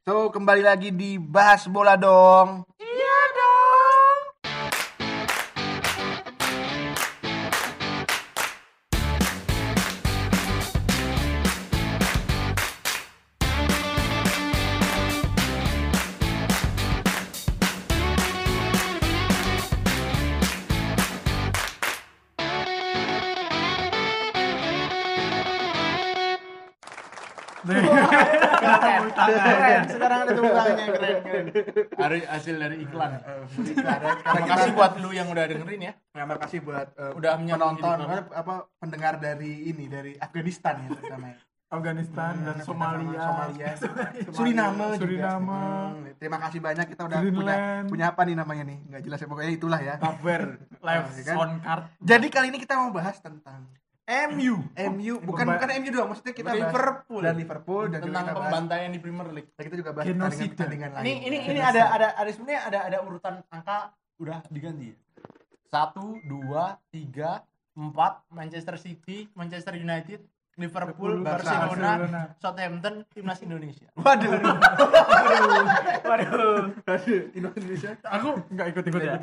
So, kembali lagi di Bahas Bola dong. Iya dong. Keren, sekarang ada tepuk tangannya keren, keren. Hari hasil dari iklan. Terima Terima kasih buat lu yang udah dengerin ya. Terima kasih buat eh, Udah hidup apa, pendengar dari ini dari Afghanistan ya terutama. ya. Afghanistan dan Iya, Somalia. Somalia, Suriname. Suriname. Hmm, terima kasih banyak kita udah punya Greenland. punya apa nih namanya nih? Nggak jelas ya pokoknya itulah ya. Cover live Oh, iya kan? on card. Jadi kali ini kita mau bahas tentang MU. MU, bukan Pemba- bukan MU doang, maksudnya kita bahas Liverpool. dan Liverpool dan juga Tentang kita bahas, pembantaian di Premier League. kita juga bahas Genosida. pertandingan-pertandingan lain. Ini ini ini ada ada ada sebenarnya ada ada urutan angka udah diganti ya. Satu, dua, tiga, empat, Manchester City, Manchester United, Liverpool, Barcelona, Barcelona. Southampton, timnas Indonesia. Waduh, Waduh. waduh, Indonesia. Aku nggak ikut-ikut ya.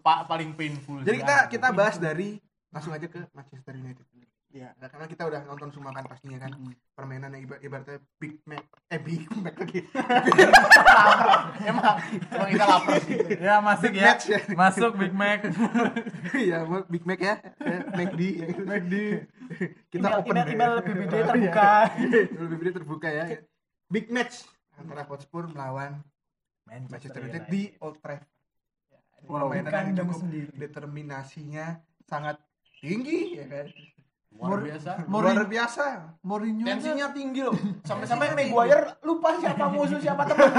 Pak paling painful. Jadi kita kita bahas dari langsung aja ke Manchester United. Ya, karena kita udah nonton semua kan pastinya kan permainan yang ibar- ibaratnya Big Mac, eh Big Mac lagi. emang emang kita lapar sih. Ya masuk Big ya. match ya. Masuk Big Mac. Iya, Big Mac ya, ya McD ya. McD. Kita Email- open email- email BBD terbuka. Email BBD terbuka ya. Big match antara Hotspur melawan Manchester United di Old Trafford. Wow, Permainan yang cukup sendiri. determinasinya sangat tinggi ya kan. Luar biasa. Luar biasa. Mourinho Tensinya tinggi loh. Sampai-sampai Maguire lupa siapa musuh siapa teman.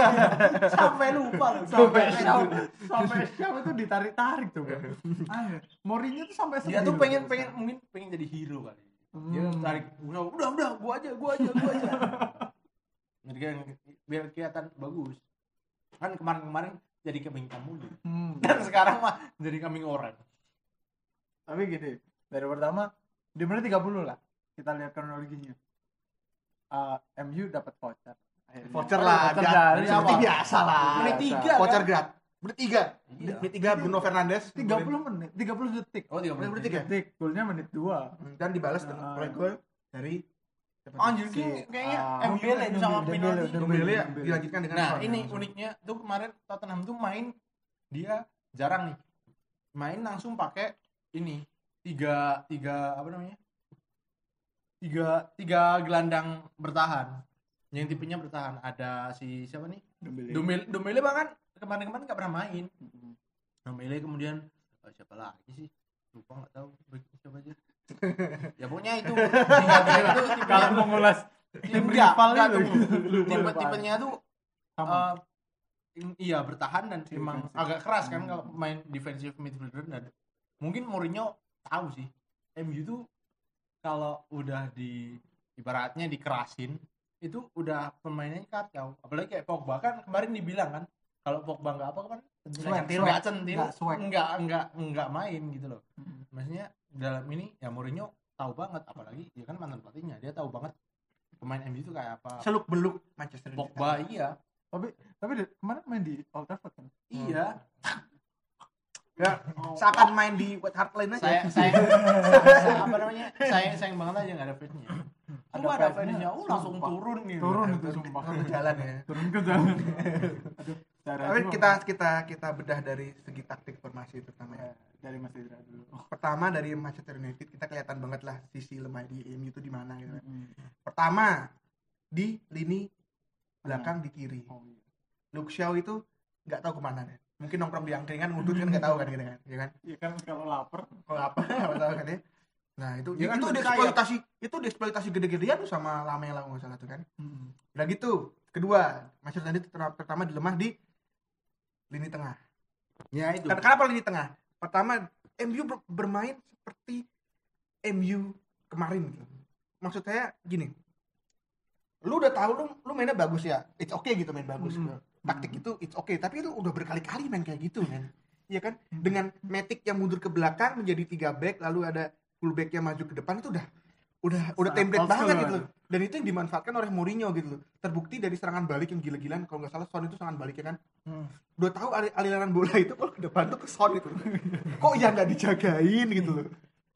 Sampai lupa loh. sampai Syam sampai Syam itu ditarik-tarik tuh kan. Mourinho tuh sampai Dia tuh loh. pengen pengen mungkin pengen jadi hero kali. Dia Hmm. tarik udah udah udah gua aja gua aja gua aja. Jadi kan biar kelihatan bagus. Kan kemarin-kemarin jadi kambing kamu Hmm. Dan sekarang mah jadi kambing orang. Tapi gini, dari pertama di menit 30 lah. Kita lihat kronologinya. Uh, MU dapat voucher. Akhirnya. Voucher lah, Voucher biasa, dari seperti awal. biasa lah. Menit tiga Voucher kan? grad. Menit tiga. Iya. Menit tiga Bruno Fernandes. 30 menit, 30 detik. Oh, tiga Menit menit. tiga. Detik, golnya menit 2. Dan dibalas dengan oleh gol dari Anjir Si, kayak- kayaknya ah, Dembele itu sama penalti. Ya dilanjutkan dengan Nah, ini uniknya tuh kemarin Tottenham tuh main dia jarang nih. Main langsung pakai ini tiga tiga apa namanya? Tiga tiga gelandang bertahan. Yang tipenya bertahan. Ada si siapa nih? Dembele. Dembele Dembele bahkan kemarin-kemarin nggak pernah main. Dembele kemudian eh, siapa lagi sih? Lupa nggak tahu siapa aja. ya pokoknya itu tiga tiga itu Kalau mengulas tim rival itu. tipe tipenya tuh Sama. eh, in- iya bertahan dan emang Defensif. agak keras kan Hmm. kalau main defensive midfielder dan mungkin Mourinho tahu sih. MU tuh kalau udah di ibaratnya dikerasin itu udah pemainnya kacau. Apalagi kayak Pogba kan kemarin dibilang kan kalau Pogba nggak apa kan Swag, centil nggak centil Nggak nggak nggak main gitu loh. Hmm. maksudnya dalam ini ya Mourinho tahu banget apalagi dia kan mantan pelatihnya dia tahu banget pemain MU itu kayak apa. Seluk beluk Manchester United. Pogba iya. Tapi tapi kemarin main di Old Trafford kan. iya Ya, seakan main di White Hart Lane aja. saya saya saya- apa namanya saya sayang banget aja nggak ada fans-nya Ada ada fans-nya oh langsung sumpah. turun gitu Turun itu sumpah. Turun ke jalan ya. Turun ke jalan. Aduh, cara Tapi kita kita kita bedah dari segi taktik formasi terutama ya. Ya, dari Mas Indra dulu. Pertama dari Manchester United kita kelihatan banget lah sisi lemah di MU itu di mana gitu. kan. Hmm. Pertama di lini belakang di kiri. Oh, iya. Luke Shaw itu nggak tahu ke mana deh. Mungkin nongkrong di angkringan ngudut kan nggak tahu kan gitu kan. Ya kan? Iya kan kalau lapar Kalau apa nggak tahu kan ya. Nah, itu Dia kan itu dieksploitasi itu dieksploitasi gede-gedean tuh sama Lamela nggak salah tuh kan. Hmm. Udah gitu. Kedua, United ter- pertama dilemah di lini tengah. ya itu Karena kenapa lini tengah? Pertama, MU ber- bermain seperti MU kemarin gitu. Maksud saya gini. Lu udah tahu lu lu mainnya bagus ya. It's okay gitu main bagus. Hmm. Taktik itu it's okay, tapi itu udah berkali-kali main kayak gitu, men. Iya kan? Hmm. Dengan Matic yang mundur ke belakang menjadi tiga back lalu ada fullback yang maju ke depan itu udah udah udah Sangat template banget gitu loh. dan itu yang dimanfaatkan oleh Mourinho gitu loh terbukti dari serangan balik yang gila-gilaan kalau nggak salah Son itu serangan balik ya kan Hmm. udah tahu ali- aliran bola itu kalau ke depan tuh ke Son itu kok ya nggak dijagain gitu loh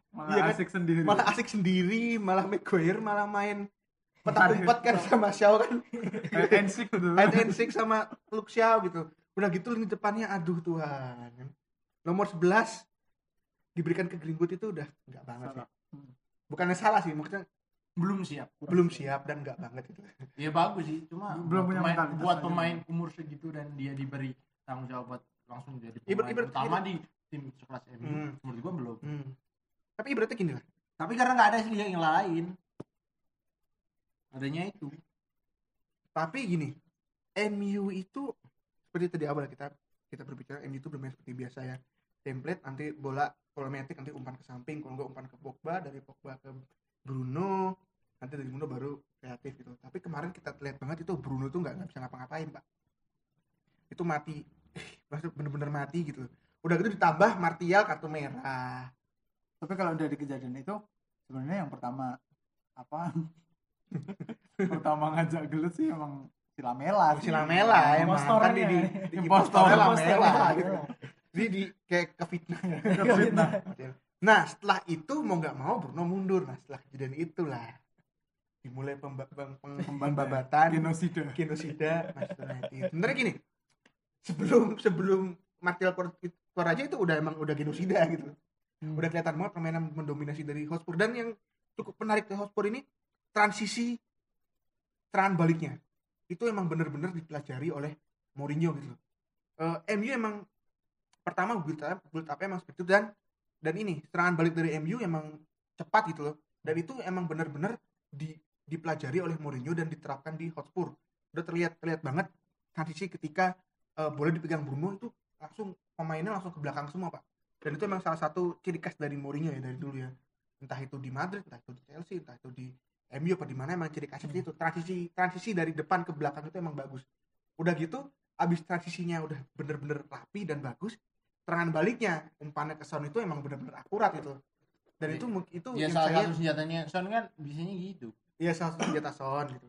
malah Iya kan? asik sendiri malah asik sendiri malah Maguire malah main petak umpet kan sama Shaw kan. Ensik gitu. Hide and seek sama Luke Shaw gitu. Udah gitu lini depannya aduh Tuhan. Nomor 11 diberikan ke Greenwood itu udah nggak banget sih Salah. Hmm. bukannya salah sih maksudnya belum siap. belum siap dan nggak banget gitu ya bagus sih. Cuma Belum punya pemain, buat aja. pemain umur segitu dan dia diberi tanggung jawab buat langsung jadi Ibarat- pemain ibarat- utama di tim sekelas MU Hmm. menurut gua belum. Hmm. tapi ibaratnya gini lah. Tapi karena nggak ada liga yang lain adanya itu. Tapi gini MU itu seperti tadi awal kita kita berbicara MU itu bermain seperti biasa ya. Template nanti bola problematik nanti umpan ke samping kalau nggak umpan ke Pogba dari Pogba ke Bruno nanti dari Bruno baru kreatif gitu. Tapi kemarin kita lihat banget itu Bruno tuh nggak bisa ngapa-ngapain pak. Itu mati. Maksud bener-bener mati gitu. Udah gitu ditambah Martial kartu merah. Tapi kalau dari kejadian itu sebenarnya yang pertama apa pertama ngajak gelut sih emang si Lamela sih. si Lamela emang. kan di, di, di Impostornya. impostornya Lamela Impostornya. gitu. Di, di kayak kefitnah. Fitnah. nah setelah itu mau nggak mau Bruno mundur. Nah setelah kejadian itulah. Dimulai pemba- pem- pem- pembabatan. Genosida. Genosida Manchester sebenarnya gini sebelum sebelum Martial keluar, keluar aja itu udah emang udah genosida gitu. Udah kelihatan banget permainan mendominasi dari Hotspur. Dan yang cukup menarik dari Hotspur ini transisi serangan baliknya. Itu emang bener-bener dipelajari oleh Mourinho gitu. Eh, MU emang pertama build up build up emang seperti itu. Dan dan ini serangan balik dari MU emang cepat gitu loh. Dan itu emang bener-bener di, dipelajari oleh Mourinho dan diterapkan di Hotspur. Udah terlihat terlihat banget transisi ketika eh, bola dipegang Bruno itu langsung pemainnya langsung ke belakang semua pak. Dan itu emang salah satu ciri khas dari Mourinho ya dari dulu ya. Entah itu di Madrid entah itu di Chelsea entah itu di MU apa di mana emang ciri khasnya seperti itu transisi transisi dari depan ke belakang itu emang bagus udah gitu abis transisinya udah bener-bener rapi dan bagus serangan baliknya umpannya ke Son itu emang bener-bener akurat itu dan itu mu- itu ya yang salah saya satu senjatanya Son kan biasanya gitu Iya salah satu senjata Son gitu.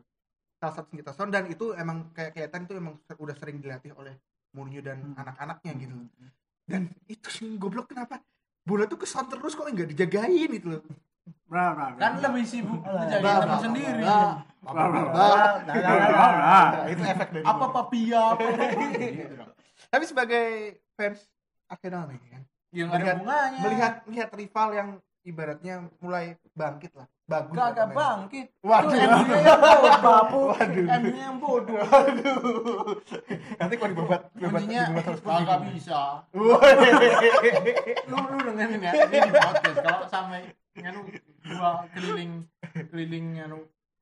Salah satu senjata Son dan itu emang kayak kelihatan itu emang ser- udah sering dilatih oleh Mourinho dan Hmm. anak-anaknya gitu. Dan itu sih goblok kenapa bola tuh ke Son terus kok nggak dijagain gitu loh. Kan lebih sibuk Bra, teman sendiri. Itu efek dari apa papia gitu. Tapi sebagai fans Arsenal nih kan, ya nggak ada Melihat- hubungannya melihat melihat rival yang ibaratnya mulai bangkit lah, bagus. kagak bangkit. Waduh. MU yang bodoh Waduh. MU yang bodoh. Waduh. Nanti kalau dibabat, kuncinya kagak bisa. Lu lu dengerin ya. Ini di podcast. Kalau sampai nganu gua keliling keliling nganu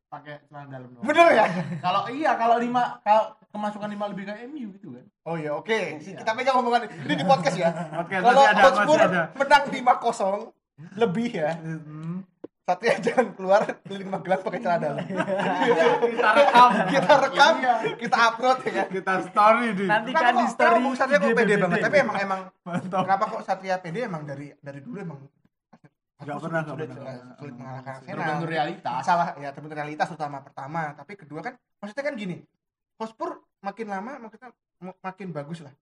pakai celana dalam doang. Bener ya? kalau iya kalau lima kalau kemasukan lima lebih ke MU gitu kan Oh iya, oke. Iya. Kita pegang omongan ini di podcast ya. Oke, Kalau masih ada, Hotspur menang 5-0 lebih ya. Hmm. Satria jangan keluar keliling Magelang pakai celana dalam. Kita rekam. kita rekam, Iya. kita upload ya. kan? Kita story di. Nanti kan di kok- story kenapa kok Satria kok pede banget? Tapi emang emang Mantap. kenapa kok Satria pede emang dari dari dulu emang Nggak pernah, sulit, pernah. sulit, sulit mengalahkan Arsenal. terbentuk realitas salah ya terbentuk realitas utama pertama. Tapi kedua kan maksudnya kan gini Hotspur makin lama maksudnya makin bagus lah.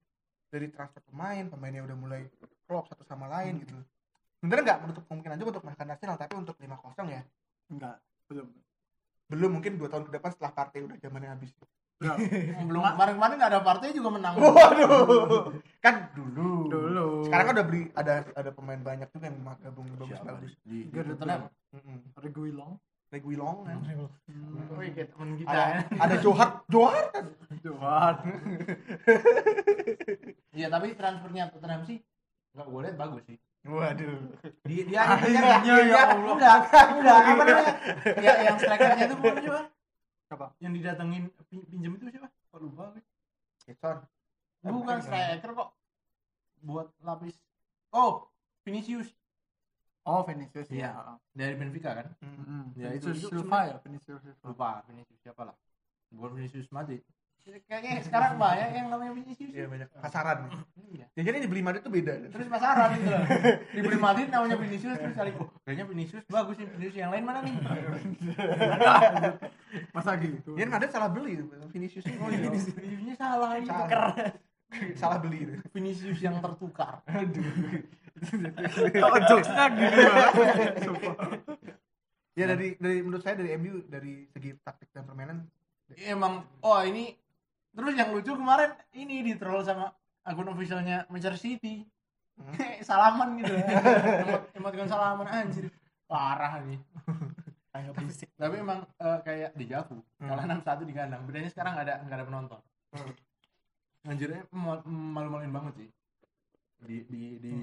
Dari transfer pemain pemainnya udah mulai klop satu sama lain gitu. Sebenarnya nggak menutup kemungkinan juga untuk mengalahkan Arsenal tapi untuk 5-0 ya? Enggak, belum. belum mungkin dua tahun ke depan setelah partai udah zamannya habis Enggak. belum kemarin-kemarin nggak ada partai juga menang waduh kan dulu Dulu. sekarang kan udah beli ada ada pemain banyak juga yang gabung bagus Siapa? bagus di Gak ada Tottenham Mm-mm. Reguilon. Reguilon kan oh iya kayak temen kita ada ya. ada Johar Johar kan Tuhan. iya tapi transfernya Tottenham sih nggak gue lihat bagus sih waduh dia dia Akhirnya, dia, ya Allah. enggak enggak apa namanya ya yang strikernya itu bukan siapa Siapa? yang didatengin pin- pinjem itu siapa kok lupa gue bukan striker kok buat lapis oh Vinicius Oh, Vinicius. Iya. ya. dari Benfica kan Mm-mm. Ya, itu- itu Silva ya, Vinicius Silva. lupa Vinicius siapa lah bukan Vinicius Madrid kayaknya sekarang banyak yang namanya Vinicius Iya banyak pasaran. Iya. Jajannya dibeli Madrid tuh beda. terus pasaran gitu loh dibeli Madrid namanya Vinicius terus kali oh, kayaknya Vinicius bagus nih Vinicius yang lain mana nih Masa gitu? Ya Madrid salah beli Vinicius oh iya Viniciusnya salah ini Salah. tuker salah beli itu. Vinicius yang tertukar Kalau jokesnya gitu Ya dari dari menurut saya dari MU dari segi taktik dan permainan emang oh ini terus yang lucu kemarin ini di troll sama akun officialnya Manchester City. Salaman gitu. Emot emoticon salaman anjir. Parah nih berisik. tapi emang eh, kayak di Javu Hmm. kalah 6-1 di kandang. Bedanya sekarang nggak ada nggak ada penonton. Anjirnya mal- malu-maluin banget sih. Di di di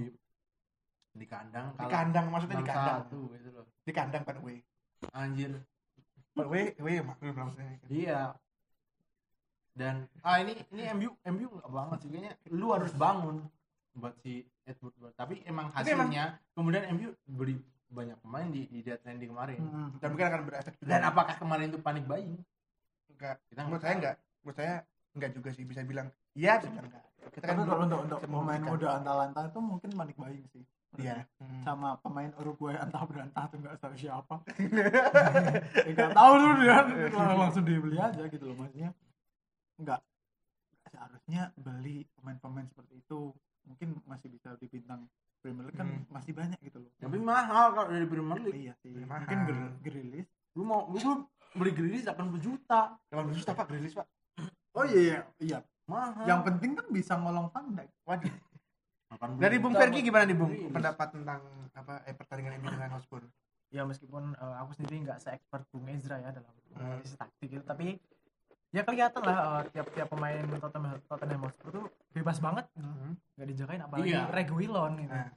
di kandang di kandang maksudnya di kandang. satu gitu loh. Di kandang pada way. anjir. Way way maksudnya maksudnya. Iya. Dan ah ini ini MU MU nggak banget sih kayaknya lu harus bangun buat si Edward Ward. Tapi emang Tapi emang- hasilnya kemudian MU beli banyak pemain di di deadline di kemarin. Dan mungkin akan berefek juga. Dan apakah kemarin itu panik buying? enggak? Kita Menurut saya enggak. Menurut saya enggak juga sih bisa bilang iya bisa bilang enggak. Kita kan Tapi kalau untuk untuk bisa pemain muda Atalanta itu mungkin panik buying sih. Iya. Hmm. Sama pemain Uruguay entah berantah tuh nggak tahu siapa. Ya, Nggak tahu tuh dia langsung dibeli aja gitu loh maksudnya. Nggak seharusnya beli pemain-pemain seperti itu mungkin masih bisa di bintang Premier League kan Hmm. masih banyak gitu loh. Tapi mahal kalau dari Premier League. Iya sih. Mahal. Mungkin Gr- Grealish. Lu mau lu beli Grealish 80 juta. 80 juta Pak Grilis Pak. Oh iya iya. iya. Mahal. Yang penting kan bisa ngolong pandai. Waduh. 80 Dari Bung buat gimana nih Bung pendapat tentang apa eh, pertandingan MU dengan Hotspur? ya meskipun eh, aku sendiri nggak se-expert Bung Ezra ya dalam Hmm. analisis taktik itu tapi ya kelihatan lah eh, tiap-tiap pemain Tottenham Tottenham Hotspur tuh bebas banget gitu. nggak dijagain apalagi Iya. Reguilon gitu Nah.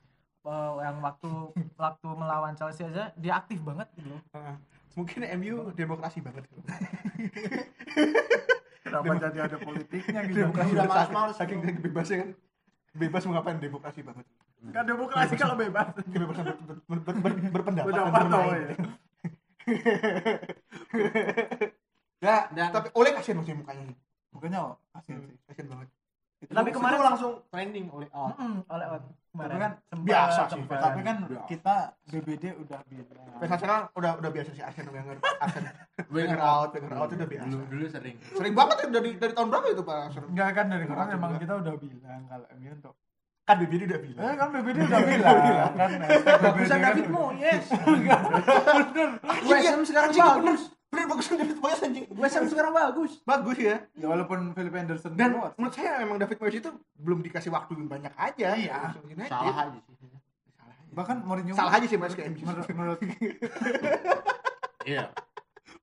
Eh, yang waktu waktu melawan Chelsea aja dia aktif banget gitu loh Heeh. Mungkin MU demokrasi banget. Kenapa jadi ada politiknya gitu? demokrasi udah males-males. saking saking bebasnya kan. Bebas mau ngapain demokrasi banget. Kan demokrasi kalau bebas. Kebebasan ber, ber, ber, ber, ber, berpendapat dan Pendapat bermain. oh, ya. Ya, Dan- tapi oleh kasihan masih mukanya. Bukannya oh, kasihan sih. Kasihan banget. Tapi Itu kemarin- langsung trending oleh oh. Mm-mm, oleh oleh kemarin Tapi kan sempat- biasa sih, sempat- Tapi kan Udah. kita BBD udah bilang. Fans Arsenal udah udah biasa sih Arsene Wenger, Arsene Wenger out, Wenger out itu udah biasa. Dulu dulu sering. Sering banget ya dari dari tahun berapa itu Pak Arsene? Enggak kan dari Enggak kemarin emang juga. kita udah bilang kalau MU untuk Kan BBD udah bilang. Eh kan BBD udah bilang kan. Bagusan kan. David Moyes. Anjing, West Ham anjing, bagus. Bener bagusan David Moyes anjing. West Ham sekarang bagus. Bagus ya. Ya walaupun Philip Anderson Dan keluar. menurut saya memang David Moyes itu belum dikasih waktu yang banyak aja. Iya. United. Salah aja sih. Salah aja. bahkan Mourinho Salah aja sih Mas MU. menurut menurut Iya.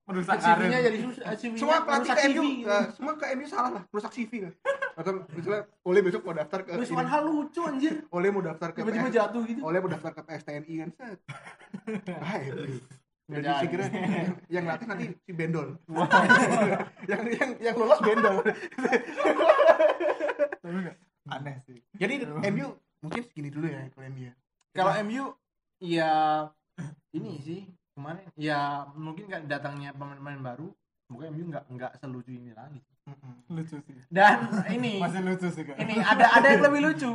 merusak CV-nya jadi susah. CV-nya Semua pelatih ke MU, eh, semua ke MU salah lah, merusak CV kan. Atau misalnya Oleh besok mau daftar ke Terus Hal lucu anjir. Oleh mau daftar ke Tiba-tiba jatuh gitu. Oleh mau daftar ke PSTNI kan set. Hai. Nggak Jadi kira yang latih nanti si Bendol. yang yang yang lolos Bendol. Tapi nggak, aneh sih. Jadi MU mungkin segini dulu ya kalau MU ya. Kalau MU ya ini sih kemarin ya mungkin kan datangnya pemain-pemain baru semoga MU nggak nggak selucu ini lagi. Lucu sih. Dan ini masih lucu sih kak. ini ada ada yang lebih lucu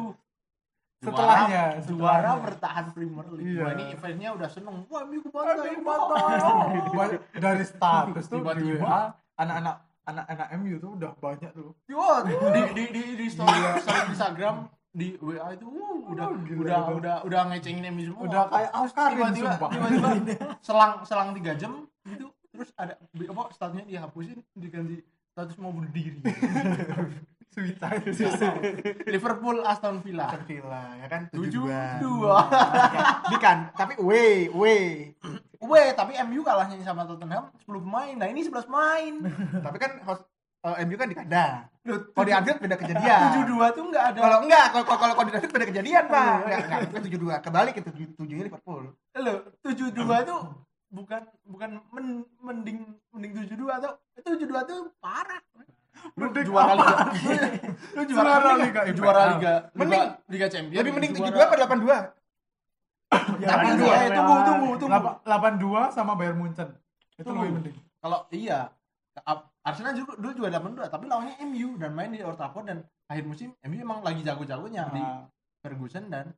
Setelahnya, juara, bertahan Premier League. Iya. Wah, ini eventnya udah seneng. Wah MU kebantai Banyak- dari status tuh Tiba-tiba. WA anak-anak anak-anak MU tuh udah banyak tuh. Wah, di di di di story, story Instagram di WA itu uh, udah Oh, gila, udah udah. udah udah ngecengin MU semua. Udah kayak Auskarin tiba-tiba tiba-tiba selang selang tiga jam gitu. Terus ada apa statusnya dihapusin diganti status mau bunuh diri suicide Liverpool Aston Villa Aston Villa ya kan tujuh 72. dua Di kan, tapi way way. Weh, tapi MU kalahnya sama Tottenham 10 pemain. Nah, ini 11 pemain. Tapi kan host, eh, MU kan di kandang. Kalau di Anfield beda kejadian. 72 tuh enggak ada. Kalau enggak, kalau kalau kalau di Anfield beda kejadian, Pak. Enggak, enggak, itu tujuh dua. Kebalik itu tujuh tujuhnya Liverpool. Loh, 72 tuh bukan bukan men, mending mending 72 tuh. 72 tuh parah. Lu Mending juara liga. Lu juara Juara liga. Liga IPL. Juara liga. Mending- Liga, liga Champions. Lebih mending tujuh juara- dua apa delapan dua? Dua, ya, eh, tunggu, tunggu, tunggu. Lapa- 82 sama Bayern Munchen itu Tunggu. lebih mending Kalau iya, Arsenal juga dulu juga dapat dua tapi lawannya MU dan main di Old Trafford dan akhir musim MU emang lagi jago-jagonya di Nah, Ferguson dan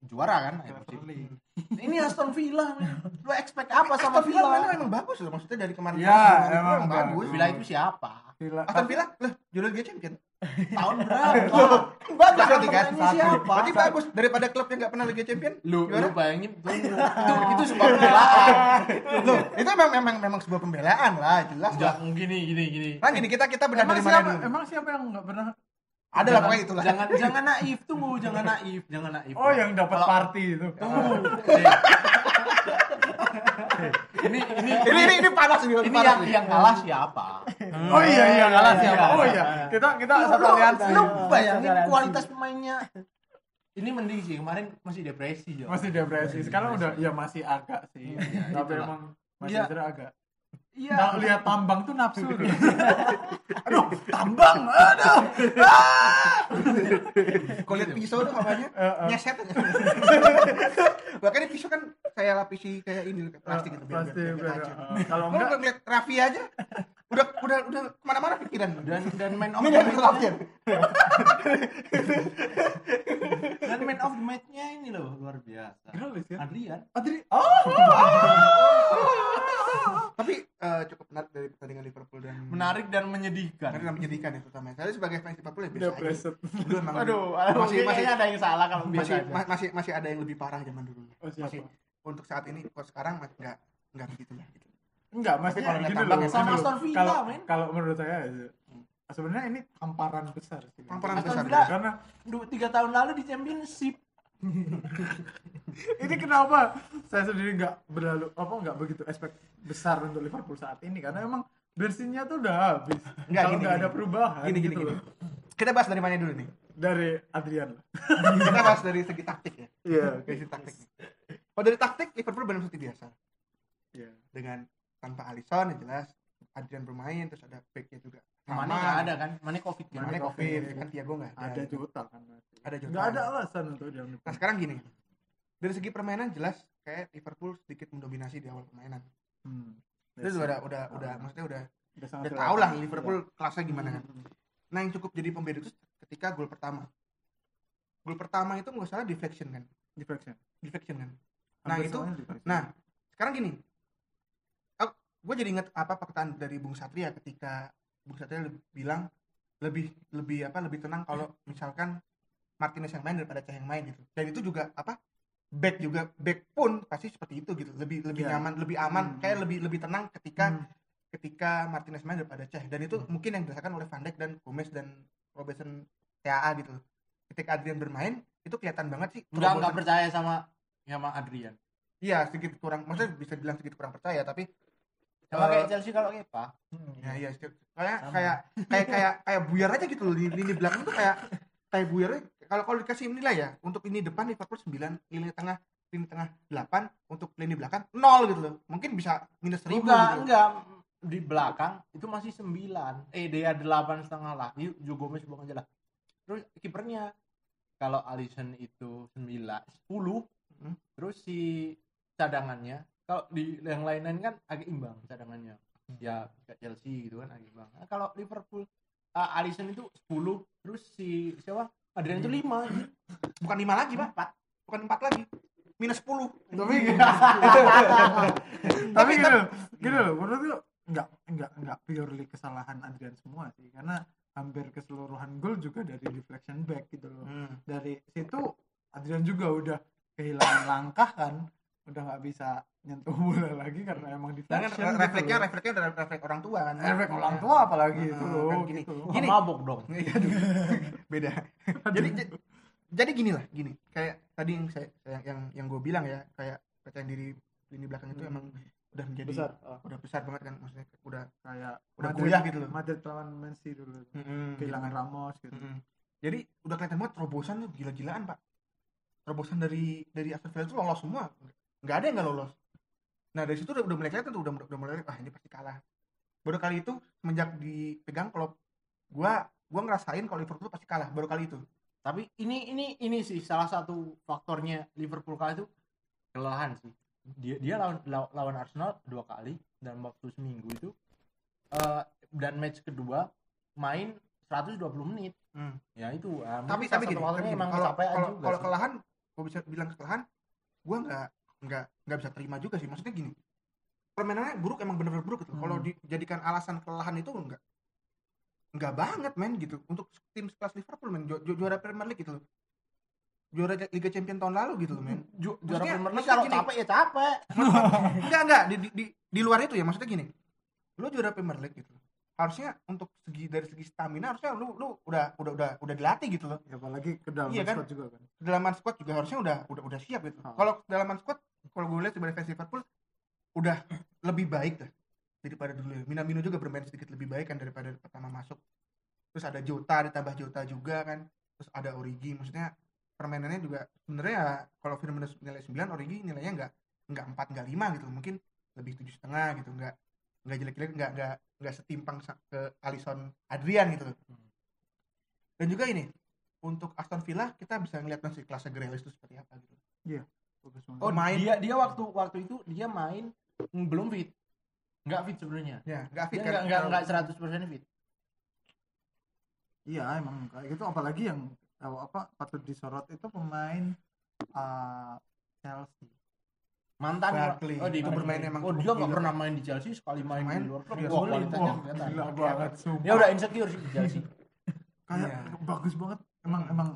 juara kan akhir musim. Ini Aston Villa lu expect apa sama Aston Villa Villa memang bagus loh maksudnya dari kemarin Ya, emang bagus bagus. Villa itu siapa Villa- Aston Villa? Lah juara Liga Champion tahun berapa? Kan bagus berarti kan? siapa berarti bagus. Daripada klub yang nggak pernah Liga Champion lu lu bayangin itu itu sebuah pembelaan. Loh, itu memang memang memang sebuah pembelaan lah jelas jangan gini gini gini. Kan gini kita kita benar dari mana siapa, dulu emang siapa yang nggak pernah ada lah pokoknya itulah. Jangan jangan naif tunggu jangan naif jangan naif. Oh yang dapat party itu. Tunggu. Ini ini ini ini ini panas ini ini panas yang nih. yang kalah siapa? Oh iya iya kalah siapa? Iya. oh iya kita kita Lu- satu aliansi. Lu bayangin kualitas pemainnya. Ini mending sih kemarin masih depresi Jo. masih depresi. Sekarang udah ya masih agak sih. Iya, tapi emang masih sebenarnya agak iya. Kalau lihat tambang tuh nafsu aduh tambang aduh. Kalau lihat pisau tuh apanya? Nyeset makanya pisau kan saya lapisi kayak ini kayak plastik gitu eh, kalau enggak ngeliat Raffi aja udah udah udah ke mana-mana pikiran. Dan dan man of ini the match dan man of the match-nya ini loh luar biasa. Kan? Adrian. Adri oh tapi eh, cukup menarik dari pertandingan Liverpool dan menarik dan menyedihkan menarik dan menyedihkan itu terutama saya sebagai fans Liverpool ya biasa aja dulu emang aduh masih masih ada yang salah kalau biasa masih aja. ma- masih masih ada yang lebih parah zaman dulu Oh, siapa? masih untuk saat ini kok sekarang masih nggak nggak begitu lah gitu. Enggak, maksudnya kalau tambang loh. ya sama. Aston Villa, Kalau men. kalau menurut saya ya, sebenarnya ini hamparan besar sih. Hamparan Aston besar Villa Karena dua tiga tahun lalu di championship ini kenapa saya sendiri nggak berlalu apa nggak begitu expect besar untuk Liverpool saat ini? Karena emang bensinnya tuh udah habis. Nggak, Kalau ada perubahan gini gini gitu gini. loh. kita bahas dari mana dulu nih? Dari Adrian. Lah. kita bahas dari segi taktik ya. Iya, dari segi taktik. Kalau dari taktik Liverpool benar seperti biasa. Iya. dengan tanpa Alisson yang jelas Adrian bermain terus ada backnya juga mana nggak ada kan mana covid kan Mane Mane covid Covid. kan Thiago nggak ada, Ada Jota kan. masih. Ada Jota. Nggak ada alasan untuk dia. nah sekarang gini dari segi permainan jelas kayak Liverpool sedikit mendominasi di awal permainan Hmm. itu udah udah udah maksudnya udah udah sangat udah tau lah Liverpool kelasnya gimana kan Hmm. nah yang cukup jadi pembeda itu ketika gol pertama gol pertama itu nggak salah deflection kan Deflection. deflection kan Nah, Hampir itu- deflection. nah sekarang gini gue jadi inget apa perkataan dari Bung Satria ketika Bung Satria bilang lebih lebih apa lebih tenang kalau misalkan Martinez yang main daripada Cah yang main gitu. Dan itu juga apa back juga back pun pasti seperti itu gitu. Lebih lebih Iya. nyaman lebih aman. Hmm. kayak lebih lebih tenang ketika Hmm. ketika Martinez main daripada Ceh dan itu mungkin yang dirasakan oleh Van Dijk dan Gomez dan Robertson TAA gitu. Ketika Adrian bermain itu kelihatan banget sih nggak nggak percaya sama sama Adrian. Iya sedikit kurang maksudnya bisa dibilang sedikit kurang percaya tapi sama Eh, kayak Chelsea kalau Kepa. ya iya sedikit- kayak kayak kayak kayak kayak buyar aja gitu loh di lini belakang tuh kayak kayak buyar kalau kalau dikasih nilai ya untuk lini depan Liverpool 9 lini tengah lini tengah 8 untuk lini belakang 0 gitu loh. Mungkin bisa minus 1000 enggak gitu enggak. Di belakang itu masih 9 eh dia delapan setengah lah. Yuk Joe Gomez buang aja lah. Terus kipernya kalau Alisson itu 9 10 Hmm. terus si cadangannya kalau di yang lain-lain kan agak imbang cadangannya. Ya kayak Chelsea gitu kan agak imbang. Nah, kalau Liverpool uh, Alisson itu 10 terus si siapa? Adrian itu 5 bukan 5 lagi pak. Bukan 4 lagi. Minus 10 tapi tapi loh gini loh menurutku nggak nggak nggak purely kesalahan Adrian semua sih. Karena hampir keseluruhan gol juga dari deflection back gitu loh. Hmm. dari situ Adrian juga udah kehilangan langkah kan udah nggak bisa nyentuh bola lagi karena emang Dan deflection kan gitu refleksnya loh. refleksnya dari refleks orang tua kan. efek orang tua apalagi Nah, itu kan loh gini. gitu. Gini. mabok dong Iya. Beda. jadi jadi gini lah, gini. Kayak tadi yang saya saya- yang yang gue bilang ya, kayak percaya diri lini belakang itu emang udah menjadi besar Ah, udah besar banget kan maksudnya udah kayak Udah goyah gitu loh. Madrid lawan Man City dulu kehilangan Ramos gitu Mm-mm. Jadi udah kelihatan banget terobosan tuh gila-gilaan, Pak. Terobosan dari dari Aston Villa itu lolos semua. Nggak ada yang nggak lolos. Nah, dari situ udah, udah mulai kelihatan tuh udah udah mulai ah ini pasti kalah. Baru kali itu semenjak dipegang kalau gua gua ngerasain kalau Liverpool pasti kalah baru kali itu. tapi ini ini ini sih salah satu faktornya Liverpool kalah itu kelelahan sih dia dia lawan law- lawan Arsenal dua kali dalam waktu seminggu itu eh, dan match kedua main 120 menit Hmm. ya itu ah, tapi tapi salah gini, satu faktornya tapi gini, emang kalau kalau kalau sih. kelelahan gue bisa bilang kelelahan gue nggak nggak nggak bisa terima juga sih maksudnya gini permainannya buruk emang bener-bener buruk gitu kalau Hmm. dijadikan alasan kelelahan itu enggak enggak banget men gitu untuk tim sekelas Liverpool men Ju- ju- juara Premier League gitu loh juara Liga Champions tahun lalu gitu loh men Ju- Maksudnya- juara Premier League kalau gini. capek ya capek enggak enggak di, di, di, di luar itu ya maksudnya gini lu juara Premier League gitu harusnya untuk segi dari segi stamina harusnya lu lu udah udah udah udah dilatih gitu loh Ya, apalagi ke dalam Iya kan? squad juga kan kedalaman squad juga harusnya udah udah udah siap gitu. Ah. Kalau kedalaman squad kalau gue lihat sebagai fans Liverpool udah lebih baik lah daripada dulu. ya. Minamino juga bermain sedikit lebih baik kan daripada pertama masuk. Terus ada Jota ditambah Jota juga kan. Terus ada Origi maksudnya permainannya juga sebenarnya ya, kalau Firmino nilai 9 Origi nilainya enggak enggak 4 enggak 5 gitu. Mungkin lebih tujuh setengah gitu enggak enggak jelek-jelek enggak enggak enggak setimpang ke Alisson Adrian gitu loh. Dan juga ini untuk Aston Villa kita bisa ngeliat nanti kelasnya Grealish itu seperti apa gitu. bagus banget oh Main. dia dia waktu waktu itu dia main mm, belum fit nggak fit sebenarnya Ya, nggak fit dia kan? nggak nggak nggak 100% fit iya emang kayak gitu apalagi yang eh, apa patut disorot itu pemain eh, Chelsea mantan Barkley. oh, di Itu bermain emang oh dia nggak pernah main di Chelsea sekali main, Main, di luar klub wah sulit. kualitasnya Wah, kelihatan gila Kelihatan. banget sumpah. dia udah insecure sih di Chelsea kayak bagus banget emang emang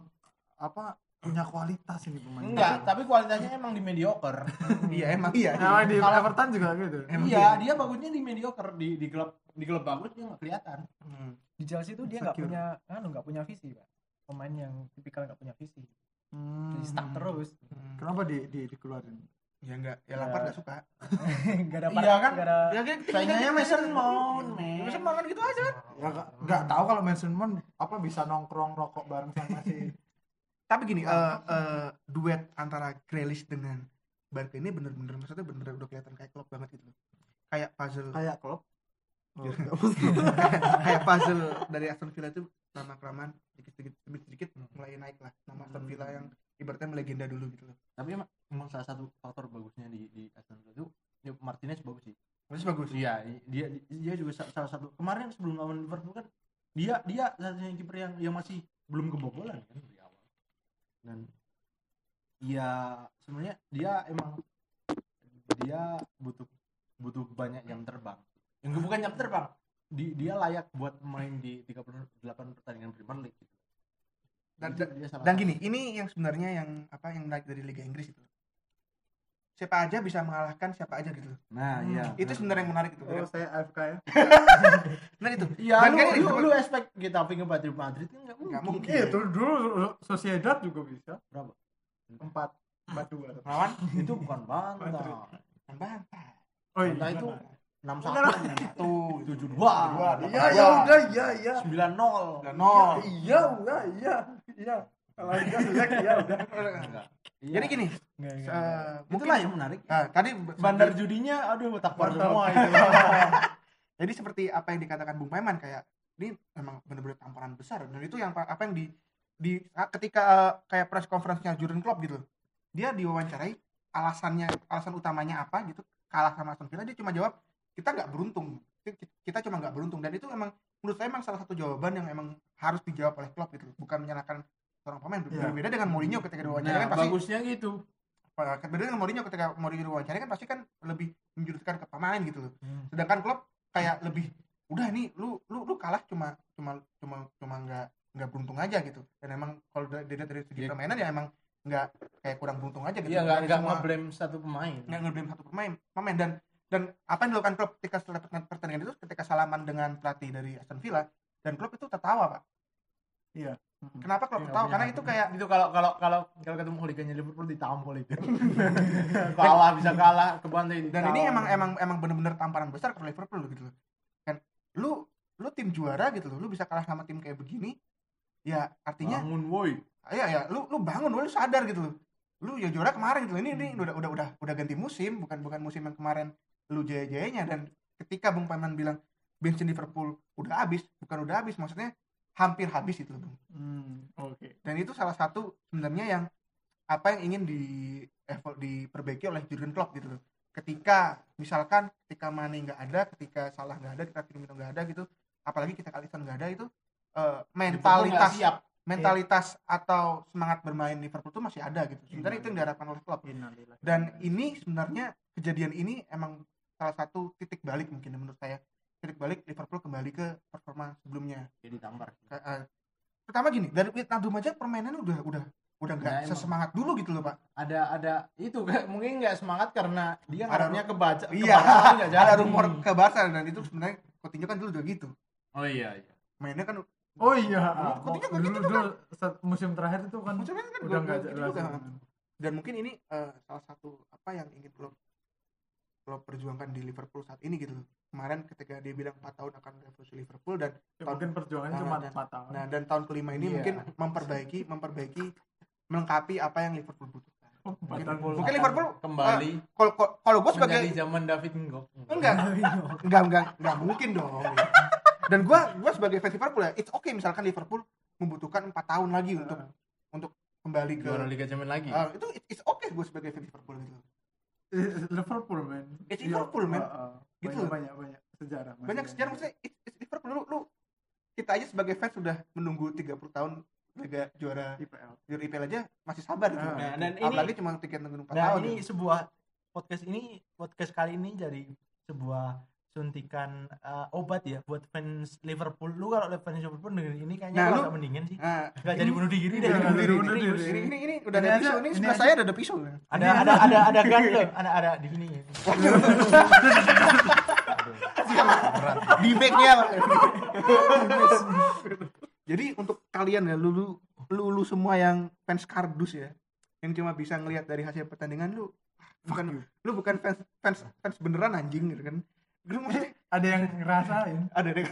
apa punya kualitas ini pemain enggak tapi kualitasnya emang di mediocre Iya, emang iya. Nah, di Kalau- Everton juga gitu Emang iya dia bagusnya di mediocre di di klub di klub bagus dia nggak kelihatan Hmm. di Chelsea itu dia nggak punya anu nggak punya visi pak pemain yang tipikal nggak punya visi Hmm. jadi stuck terus Hmm. kenapa di, di dikeluarin Ya enggak, ya Lampard nggak suka. nggak ada Iya kan? ada Ya kan saingannya Mason Mount Mason men Mount kan gitu aja kan. ya nggak nggak tahu kalau Mason Mount apa bisa nongkrong rokok bareng sama si Tapi gini, eh eh, duet antara Grealish dengan Barkley ini bener-bener maksudnya bener-bener udah kelihatan kayak klub banget gitu. loh. Kayak puzzle kayak klub Oh, kayak puzzle dari Aston Villa itu nama kelamaan sedikit-sedikit sedikit mulai naik lah nama Aston Villa yang ibaratnya melegenda dulu gitu loh. tapi emang, emang salah satu faktor bagusnya di di Aston Villa itu ya Martinez bagus sih Masih bagus. iya dia dia juga sa- salah satu kemarin sebelum lawan Liverpool kan dia dia satunya kiper yang yang masih belum kebobolan kan dan ya sebenarnya dia emang dia butuh butuh banyak jam terbang yang bukan jam terbang di, dia layak buat main di 38 pertandingan Premier League gitu. Dan, dan satu. gini, ini yang sebenarnya yang apa yang naik dari Liga Inggris itu. Siapa aja bisa mengalahkan siapa aja gitu. loh. nah Hmm, iya Itu sebenarnya yang menarik itu. oh saya AFK ya Nah itu. Iya, Dan lu, kan lu, temen- lu expect kita ke Madrid Madrid kan nggak mungkin. Mungkin. iya tuh dulu Sociedad juga bisa Berapa? empat empat dua Lawan Itu bukan bantah. kan bantah. oh Bantah itu enam satu, Satu, tujuh dua, iya ya udah iya iya sembilan nol. Nol. iya udah iya iya kalau enggak jelek ya udah Jadi gini, nggak, nggak. eh, mungkin Itulah yang menarik. ah, tadi Bandar judinya, aduh takbar semua itu. Jadi seperti apa yang dikatakan Bung Paiman kayak ini memang benar-benar tamparan besar dan itu yang apa yang di di ketika eh, kayak press conference-nya Jurgen Klopp gitu. Dia diwawancarai alasannya alasan utamanya apa gitu kalah sama Aston Villa dia cuma jawab kita nggak beruntung Ki- kita cuma nggak beruntung dan itu emang menurut saya emang salah satu jawaban yang emang harus dijawab oleh Klopp gitu bukan menyalahkan seorang pemain Iya. berbeda dengan Mourinho ketika diwawancarai Nah, kan pasti bagusnya gitu. Pak- berbeda dengan Mourinho ketika Mourinho diwawancara kan pasti kan lebih menjuruskan ke pemain gitu loh. Hmm. Sedangkan klub kayak lebih udah nih lu lu lu kalah cuma cuma cuma cuma nggak nggak beruntung aja gitu. Dan emang kalau dari dari, dari segi Iya. permainan ya emang nggak kayak kurang beruntung aja gitu. Iya, nggak Dari nggak ngeblame satu pemain. nggak ngeblame satu pemain pemain dan dan apa yang dilakukan klub ketika setelah pertandingan itu ketika salaman dengan pelatih dari Aston Villa dan klub itu tertawa pak. Iya. Kenapa klub Iya, punya Karena itu kayak itu kalau kalau kalau kalau ketemu hooligannya Liverpool ditampol itu. kalah bisa kalah ke bantai dan ini emang emang emang bener-bener tamparan besar ke Liverpool gitu loh. Kan lu lu tim juara gitu loh lu bisa kalah sama tim kayak begini ya artinya bangun woi. ya ya lu lu bangun lu sadar gitu loh. Lu ya juara kemarin gitu loh. ini ini udah udah udah udah ganti musim bukan bukan musim yang kemarin lu jaya jayanya dan ketika Bung Paman bilang bensin Liverpool udah habis bukan udah habis maksudnya hampir habis itu loh Bung. Hmm, oke. Dan itu salah satu sebenarnya yang apa yang ingin di diperbaiki oleh Jurgen Klopp gitu loh. Ketika misalkan ketika Mane nggak ada ketika Salah nggak ada ketika Firmino nggak ada gitu apalagi kita Alisson nggak ada itu nggak mentalitas siap. mentalitas atau semangat bermain Liverpool tuh masih ada gitu. Sebenarnya itu yang diharapkan oleh Innalillahi. dan ini sebenarnya kejadian ini emang salah satu titik balik mungkin menurut saya titik balik Liverpool kembali ke performa sebelumnya jadi tampar Ka- eh, pertama gini dari Wijnaldum aja permainannya udah udah udah nggak Nah, emang. sesemangat dulu gitu loh pak ada ada itu kayak mungkin nggak semangat karena dia Ada ngarepnya kebaca iya kebaca tapi nggak ada jadi. rumor ke Barca dan itu sebenarnya Coutinho kan dulu udah gitu oh iya iya mainnya kan Oh iya, Dulu- Coutinho kayak dulu, gitu dulu saat musim terakhir itu kan Maksudnya kan udah nggak gitu jelas. juga. dan mungkin ini eh, salah satu apa yang ingin klub klub perjuangkan di Liverpool saat ini gitu kemarin ketika dia bilang 4 tahun akan revolusi Liverpool dan Ya, mungkin perjuangannya Nah, cuma dan- 4 tahun. nah dan tahun kelima ini Iya. mungkin memperbaiki memperbaiki melengkapi apa yang Liverpool butuhkan. Empat mungkin, tahun. mungkin Liverpool kembali. kalau kalau gue sebagai zaman David Ngok. Enggak. Enggak enggak enggak mungkin dong. Dan gue gue sebagai fans Liverpool ya it's okay misalkan Liverpool membutuhkan empat tahun lagi untuk untuk kembali ke juara Liga Champions lagi. Ah, itu it- it's okay gue sebagai fans Liverpool gitu Liverpool man. It's Liverpool, man. Iya, uh, uh, Gitu banyak, banyak banyak sejarah. masih banyak sejarah maksudnya it's, it's Liverpool lu, lu kita aja sebagai fans sudah menunggu 30 tahun Liga juara IPL. juara IPL aja masih sabar gitu. Nah, dan ini- apalagi cuma tiket nunggu 4 Nah tahun ini gitu. sebuah podcast ini podcast kali ini jadi sebuah suntikan uh, obat ya buat fans Liverpool. Lu kalau fans Liverpool dengerin ini kayaknya Nah, lu lu- agak mendingan sih. nah Gak jadi bunuh diri deh. Bunuh diri. bunuh diri. ini, ini ini udah Ini ada pisau ini ini sebelah saya ada ada pisau Ada ada ada ada gun loh. Ada ada di sini. di backnya jadi untuk kalian ya lulu lulu semua yang fans kardus ya yang cuma bisa ngelihat dari hasil pertandingan lu bukan lu bukan fans fans fans beneran anjing gitu kan lu Ada yang ngerasain. ada deh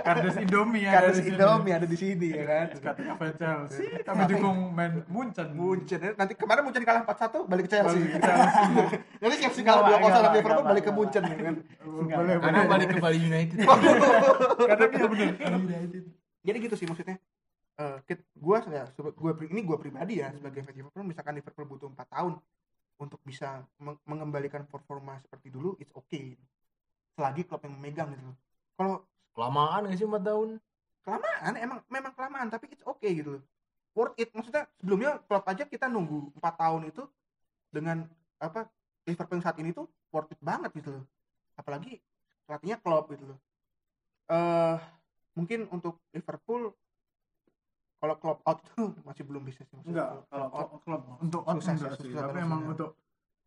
Kardus Indomie ada kardus di sini. Indomie ada di sini ya kan Ketika fans Chelsea, tapi dukung main Munchen. Munchen nanti kemarin Munchen kalah 4-1 balik ke Chelsea Balik ke Chelsea. jadi Chelsea kalah Enggak, 2-0 enggak, sama Liverpool balik ke. Munchen ya kan Boleh, karena balik ke Bali United Karena iya bener. jadi gitu sih maksudnya eh kit- gua ya pri- ini gua pribadi ya sebagai fans Liverpool misalkan Liverpool butuh 4 tahun untuk bisa meng- mengembalikan performa seperti dulu it's okay. Selagi klub yang memegang gitu kalau kelamaan nggak sih 4 tahun? Kelamaan emang memang kelamaan tapi it's okay gitu worth it. Maksudnya sebelumnya klub aja kita nunggu 4 tahun itu dengan apa Liverpool saat ini tuh worth it banget gitu loh. Apalagi pelatihnya klub gitu loh. Eh mungkin untuk Liverpool kalau klub out tuh masih belum bisa sih. Enggak, kalau out klub untuk out Susah, enggak susah, sih. susah Tapi emang ya. untuk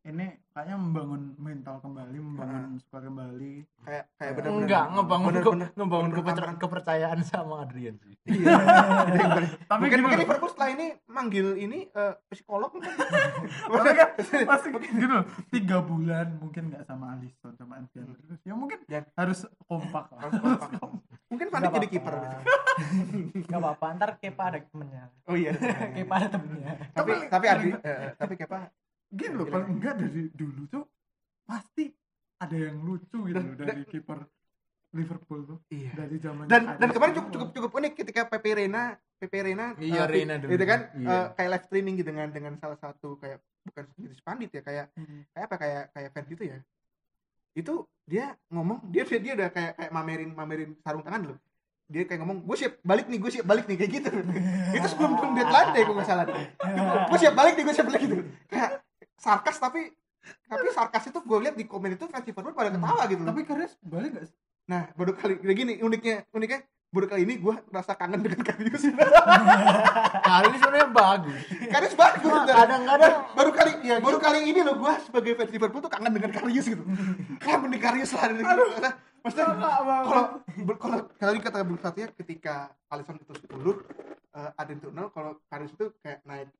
ini kayaknya membangun mental kembali, membangun squad kembali. kayak kayak Enggak, bener-bener enggak ngebangun ke- bener-bener ngebangun bener-bener keperca- tambahan. kepercayaan sama Adrian sih Iya. Tapi mungkin mungkin. Liverpool setelah ini manggil ini eh, psikolog kan pasti gitu tiga bulan mungkin nggak sama Alisson sama Anfield terus ya mungkin Ya. harus kompak lah. Harus kompak. mungkin Van jadi kiper. Gak apa-apa. Ntar Kepa ada temennya. oh iya Kepa ada temennya. tapi Tapi- tapi Adri eh, eh, tapi apa Gini loh, paling enggak dari dulu tuh pasti ada yang lucu gitu Dan- dari kiper Liverpool tuh iya. dari zaman dan dan kemarin cukup cukup cukup unik ketika Pepe Reina Pepe Reina Iya, eh, Reina dulu. itu kan Iya. eh, kayak live streaming gitu dengan dengan salah satu kayak bukan jenis pandit ya kayak Hmm. kayak apa kayak kayak fan gitu ya. Itu dia ngomong dia dia dia udah kayak kayak mamerin mamerin sarung tangan loh. Dia kayak ngomong gue siap balik nih gue siap balik nih kayak gitu. Itu sebelum sebelum deadline deh gue nggak salah. Gue siap balik nih gue siap balik gitu. Kayak sarkas tapi tapi sarkas itu gue lihat di komen itu fans Liverpool pada ketawa gitu loh. tapi Karius balik gak sih? nah baru kali gini uniknya uniknya baru kali ini gue rasa kangen dengan Karius kali ini sebenarnya bagus. Karius bagus bener. kadang-kadang baru kali ya baru kali ini loh gue sebagai fans Liverpool tuh kangen dengan Karius gitu. Kayak mending Karius lah dari gitu Karena maksudnya kalau kalau tadi kata Bung Satya ketika Alisson itu 10 uh, ada itu nol kalau Karius itu kayak naik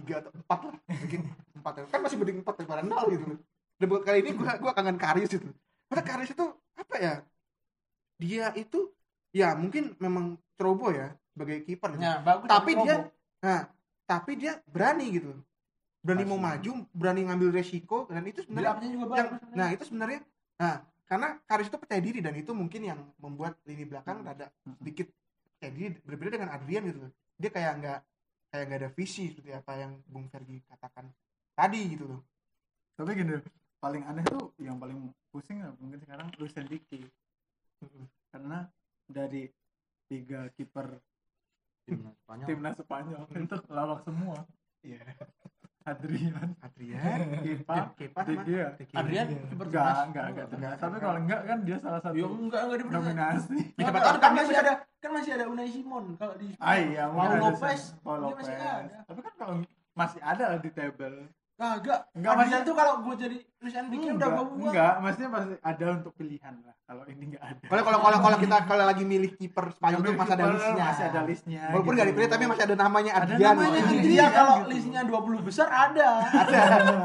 tiga atau empat lah mungkin empat ya. kan masih mending empat daripada nol gitu. Dan buat kali ini gua gua kangen Karius itu. Karena Karius itu apa ya dia itu ya mungkin memang ceroboh ya sebagai kiper gitu. ya bagus Tapi dia- nah tapi dia berani gitu. Berani mau Pasti. maju berani ngambil resiko dan itu sebenarnya yang bagus nah itu sebenarnya nah karena Karius itu percaya diri dan itu mungkin yang membuat lini belakang rada sedikit percaya diri berbeda dengan Adrian gitu. Dia kayak nggak kayak nggak ada visi seperti apa yang Bung Fergi katakan tadi gitu loh tapi gini paling aneh tuh yang paling pusing lah mungkin sekarang Luis Enrique karena dari tiga kiper Timnas Spanyol. timnas Spanyol itu lawak semua Iya. Adrian. Adrian, Kepa Kepa Gea. Adrian Iya. enggak enggak enggak tapi kalau enggak kan dia salah satu Ya enggak enggak dipercaya. nominasi. Ya, siapa Kan, tahu kan kan masih ada kan masih ada Unai Simon kalau di ah iya ada Lopez, Lopez. tapi kan kalau masih ada lah di table Kagak. Enggak, Enggak maksudnya- tuh kalau gue jadi Luis Enrique udah enggak gue buang. enggak maksudnya pasti ada untuk pilihan lah kalau ini enggak ada Kalau kalau kalau kalau kita kalau lagi milih kiper Spanyol tuh masih ada listnya. masih ada listnya Walaupun gitu. nggak dipilih tapi masih ada namanya Ada Adrian. namanya Iya. Adrian. Dia kalau gitu. listnya 20 besar ada. Ada.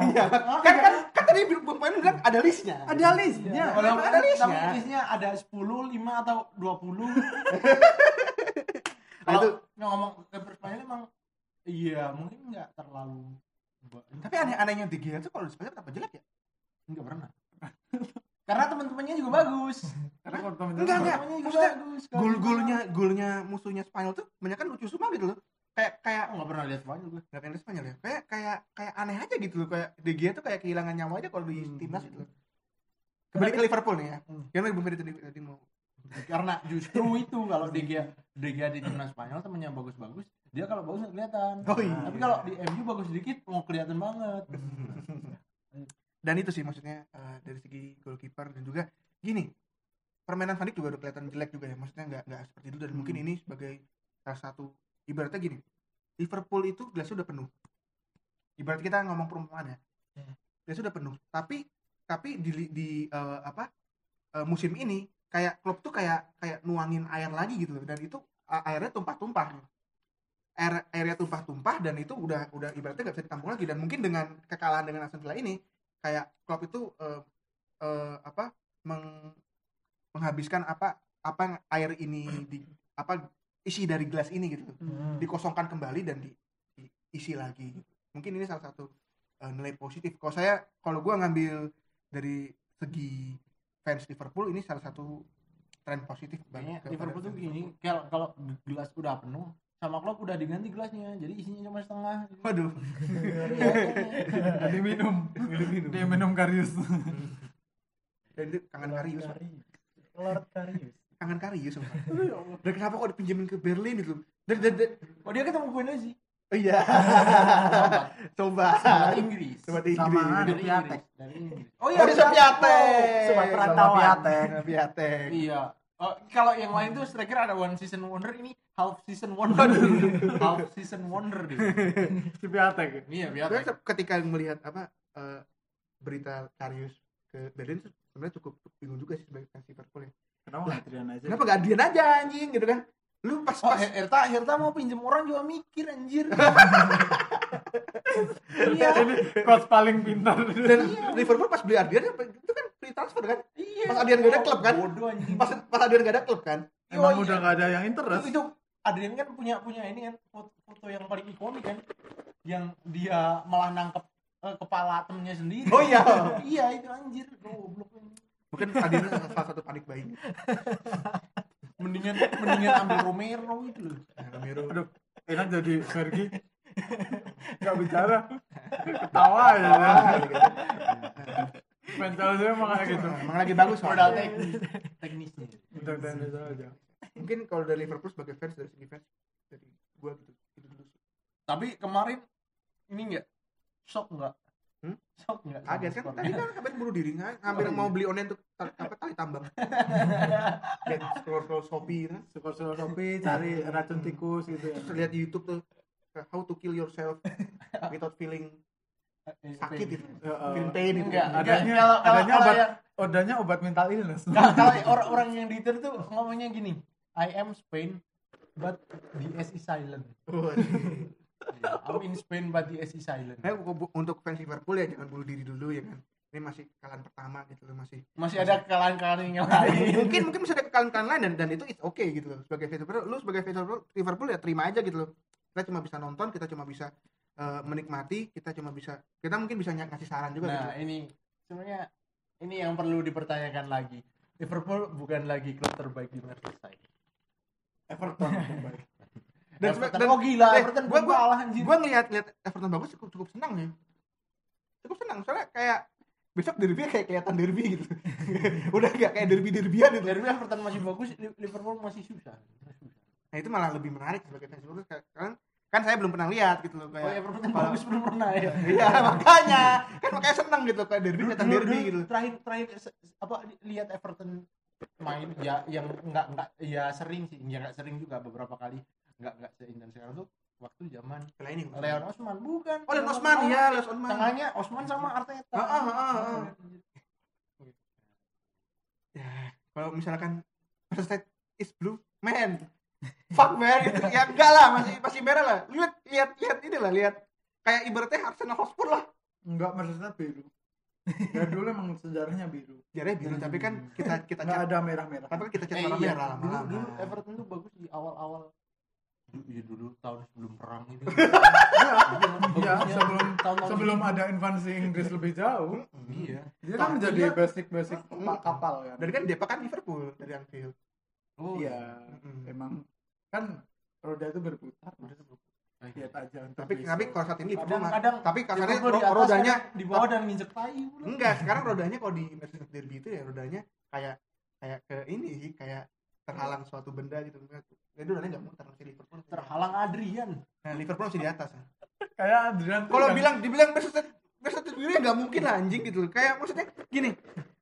Iya. Kan kan kan tadi Bung Poin bilang ada listnya. ada listnya Kalau Ada ada listnya. tapi listnya ada 10, 5 atau 20. Nah, Kalau itu- ngomong kiper Spanyol emang iya mungkin nggak terlalu Tapi aneh-anehnya De Gea tuh kalau di Spanyol kenapa jelek ya? nggak pernah. Karena teman-temannya juga bagus. karena kalau temen Enggak, enggak. Teman-temannya juga bagus. Gol-golnya golnya musuhnya Spanyol tuh banyak kan lucu semua gitu loh. Kayak kayak nggak pernah lihat Spanyol gue. nggak pengen Spanyol ya. Kayak kayak kayak aneh aja gitu loh. Kayak De Gea tuh kayak kehilangan nyawa aja kalau di Hmm. timnas gitu loh. Kembali ke Liverpool nih ya. Hmm. Bung Ferry tadi tadi mau Karena justru itu kalau De Gea, De Gea di timnas Spanyol temennya bagus-bagus, dia kalau bagus nggak kelihatan. Oh iya. Tapi kalau di MU bagus sedikit mau kelihatan banget. dan itu sih maksudnya eh, dari segi goalkeeper dan juga gini permainan Van Dijk juga udah kelihatan jelek juga ya maksudnya nggak nggak seperti itu dan Hmm. mungkin ini sebagai salah satu ibaratnya gini Liverpool itu gelasnya udah penuh ibarat kita ngomong perumpamaan ya Hmm. gelasnya udah penuh tapi tapi di di eh, apa eh, musim ini kayak klub tuh kayak kayak nuangin air lagi gitu loh dan itu airnya tumpah-tumpah air airnya tumpah-tumpah dan itu udah udah ibaratnya nggak bisa ditampung lagi dan mungkin dengan kekalahan dengan Aston Villa ini kayak klub itu eh, eh, apa meng- menghabiskan apa apa yang air ini di apa isi dari gelas ini gitu Hmm. dikosongkan kembali dan di, diisi lagi gitu. mungkin ini salah satu eh, nilai positif kalau saya kalau gua ngambil dari segi fans Liverpool ini salah satu tren positif kepada Liverpool tuh gini, kalau kalau gelas udah penuh sama klub udah diganti gelasnya, jadi isinya cuma setengah. waduh. Tadi minum dia minum karius dan itu kangen Karius. Lord Karius kangen Karius sumpah. dan kenapa kok dipinjemin ke Berlin itu dan, dan, Oh dia ketemu gue sih. oh iya coba Dari Inggris. coba di Sama Inggris ada Dari Piatek. Inggris. Dari Inggris. Oh iya, bisa Piatek. Sobat Sama perantauan. Piatek. Sama Piatek. Iya. Oh, kalau yang lain tuh striker ada one season wonder ini half season wonder. half season wonder deh. si Piatek Iya, Gue Piatek. ketika melihat apa eh, berita Karius ke Berlin tuh sebenarnya cukup bingung juga sih sebagai fans Liverpool ya. kenapa nggak Adrian aja Kenapa gak Adrian aja anjing gitu kan? Lu pas Oh, pas Her- Herta, Herta mau pinjem orang juga mikir anjir. iya. ini coach paling pintar dan Liverpool pas beli Adrian itu kan free transfer kan? Iya. Pas Adrian gak ada klub kan? Bodoh anjing. Pas pas Adrian gak ada klub kan? emang Oh, udah iya. nggak ada yang interest itu Adrian kan punya punya ini kan foto, foto yang paling ikonik kan yang dia malah nangkep eh, kepala temennya sendiri Oh iya. iya itu anjir goblok Mungkin Adrian salah satu panik buying. mendingan mendingan ambil Romero itu loh Nah, Romero. aduh enak jadi Fergie nggak bicara ketawa ya gitu. Mental saya emang kayak gitu Emang lagi bagus modal soalnya. teknis teknisnya udah tenis aja Mungkin kalau dari Liverpool sebagai fans dari segi fans dari gua gitu. Itu dulu sih. tapi kemarin ini enggak shock enggak Hmm? shock enggak Kaget kan tadi kan hampir bunuh diri hampir Oh, iya. mau beli online untuk apa tali tambang. Lihat scroll scroll Shopee kan. skor Shopee cari racun tikus gitu ya Terus lihat di YouTube tuh how to kill yourself without feeling sakit itu. Ya, eh, Feeling pain itu. enggak adanya kalau kalau adanya kalau obat yang odanya obat mental illness kalau kalau orang-orang yang di Twitter tuh ngomongnya gini I am Spain but the S is silent Waduh. I'm in Spain but the S is silent Nah, untuk fans Liverpool ya jangan bunuh diri dulu ya kan. Ini masih kalian pertama gitu loh masih. masih ada kekalahan-kekalahan yang lain mungkin mungkin bisa ada kekalahan-kekalahan lain dan, dan itu it's okay gitu loh. Sebagai fans Liverpool, lu sebagai fans Liverpool ya terima aja gitu loh. Kita cuma bisa nonton, kita cuma bisa eh, menikmati, kita cuma bisa kita mungkin bisa ngasih saran juga nah gitu. ini sebenarnya ini yang perlu dipertanyakan lagi. Liverpool bukan lagi klub terbaik di Merseyside Everton Dan Everton, dan- oh gila eh, Everton gua- kalah anjir Gua ngeliat lihat Everton bagus cukup cukup senang ya. Cukup senang soalnya kayak besok derby kayak kelihatan derby gitu. Udah gak kayak derby derbyan gitu Derby Everton masih bagus, Li- Liverpool masih susah. Nah itu malah lebih menarik sebagai fans Liverpool. Kan kan saya belum pernah lihat gitu loh Oh, kayak Everton yang kalau- bagus belum pernah ya. iya makanya. Kan makanya seneng gitu kayak derby Dulu- derby dulu gitu. Terakhir terakhir apa li- lihat Everton main ya yang enggak enggak ya sering sih, ya enggak sering juga beberapa kali. Enggak enggak seintens sekarang tuh waktu zaman Setelah ini Leon Osman. Bukan. oh Leon Osman. Iya Leon Osman. Tengahnya Osman sama Arteta. Ah, ah, ah, ah. ya kalau misalkan Manchester is blue man fuck man gitu. ya enggak lah masih masih merah lah lihat lihat lihat ini lah lihat kayak ibaratnya Arsenal Hotspur lah Enggak maksudnya biru. Ya dulu emang sejarahnya biru. jarnya biru tapi kan kita kita Enggak cat ada merah-merah. tapi kita cat Eh, warna iya, merah dulu, dulu Everton tuh bagus di awal-awal dulu, ya dulu tahun sebelum perang itu Iya, Bagusnya sebelum tahun-tahun sebelum ada invasi Inggris lebih jauh, iya dia kan menjadi Iya. basic-basic pak kapal kan. dari kan Depa kan Liverpool dari Anfield oh Iya, Mm. emang kan roda itu berputar. Mas. iya. Lihat aja. tapi tapi kalau saat ini Liverpool mah- kadang-kadang tapi kasarnya ro- atas, rodanya kadang di bawah dan nginjek tai pula. enggak sekarang rodanya kalau di Mercedes Derby itu ya rodanya kayak kayak ke ini sih kayak terhalang suatu benda gitu jadi rodanya nggak muter masih Liverpool terhalang Adrian nah Liverpool masih di atas ya. kayak Adrian kalau yang- bilang dibilang Mercedes Mercedes Derby nggak mungkin lah anjing gitu kayak maksudnya gini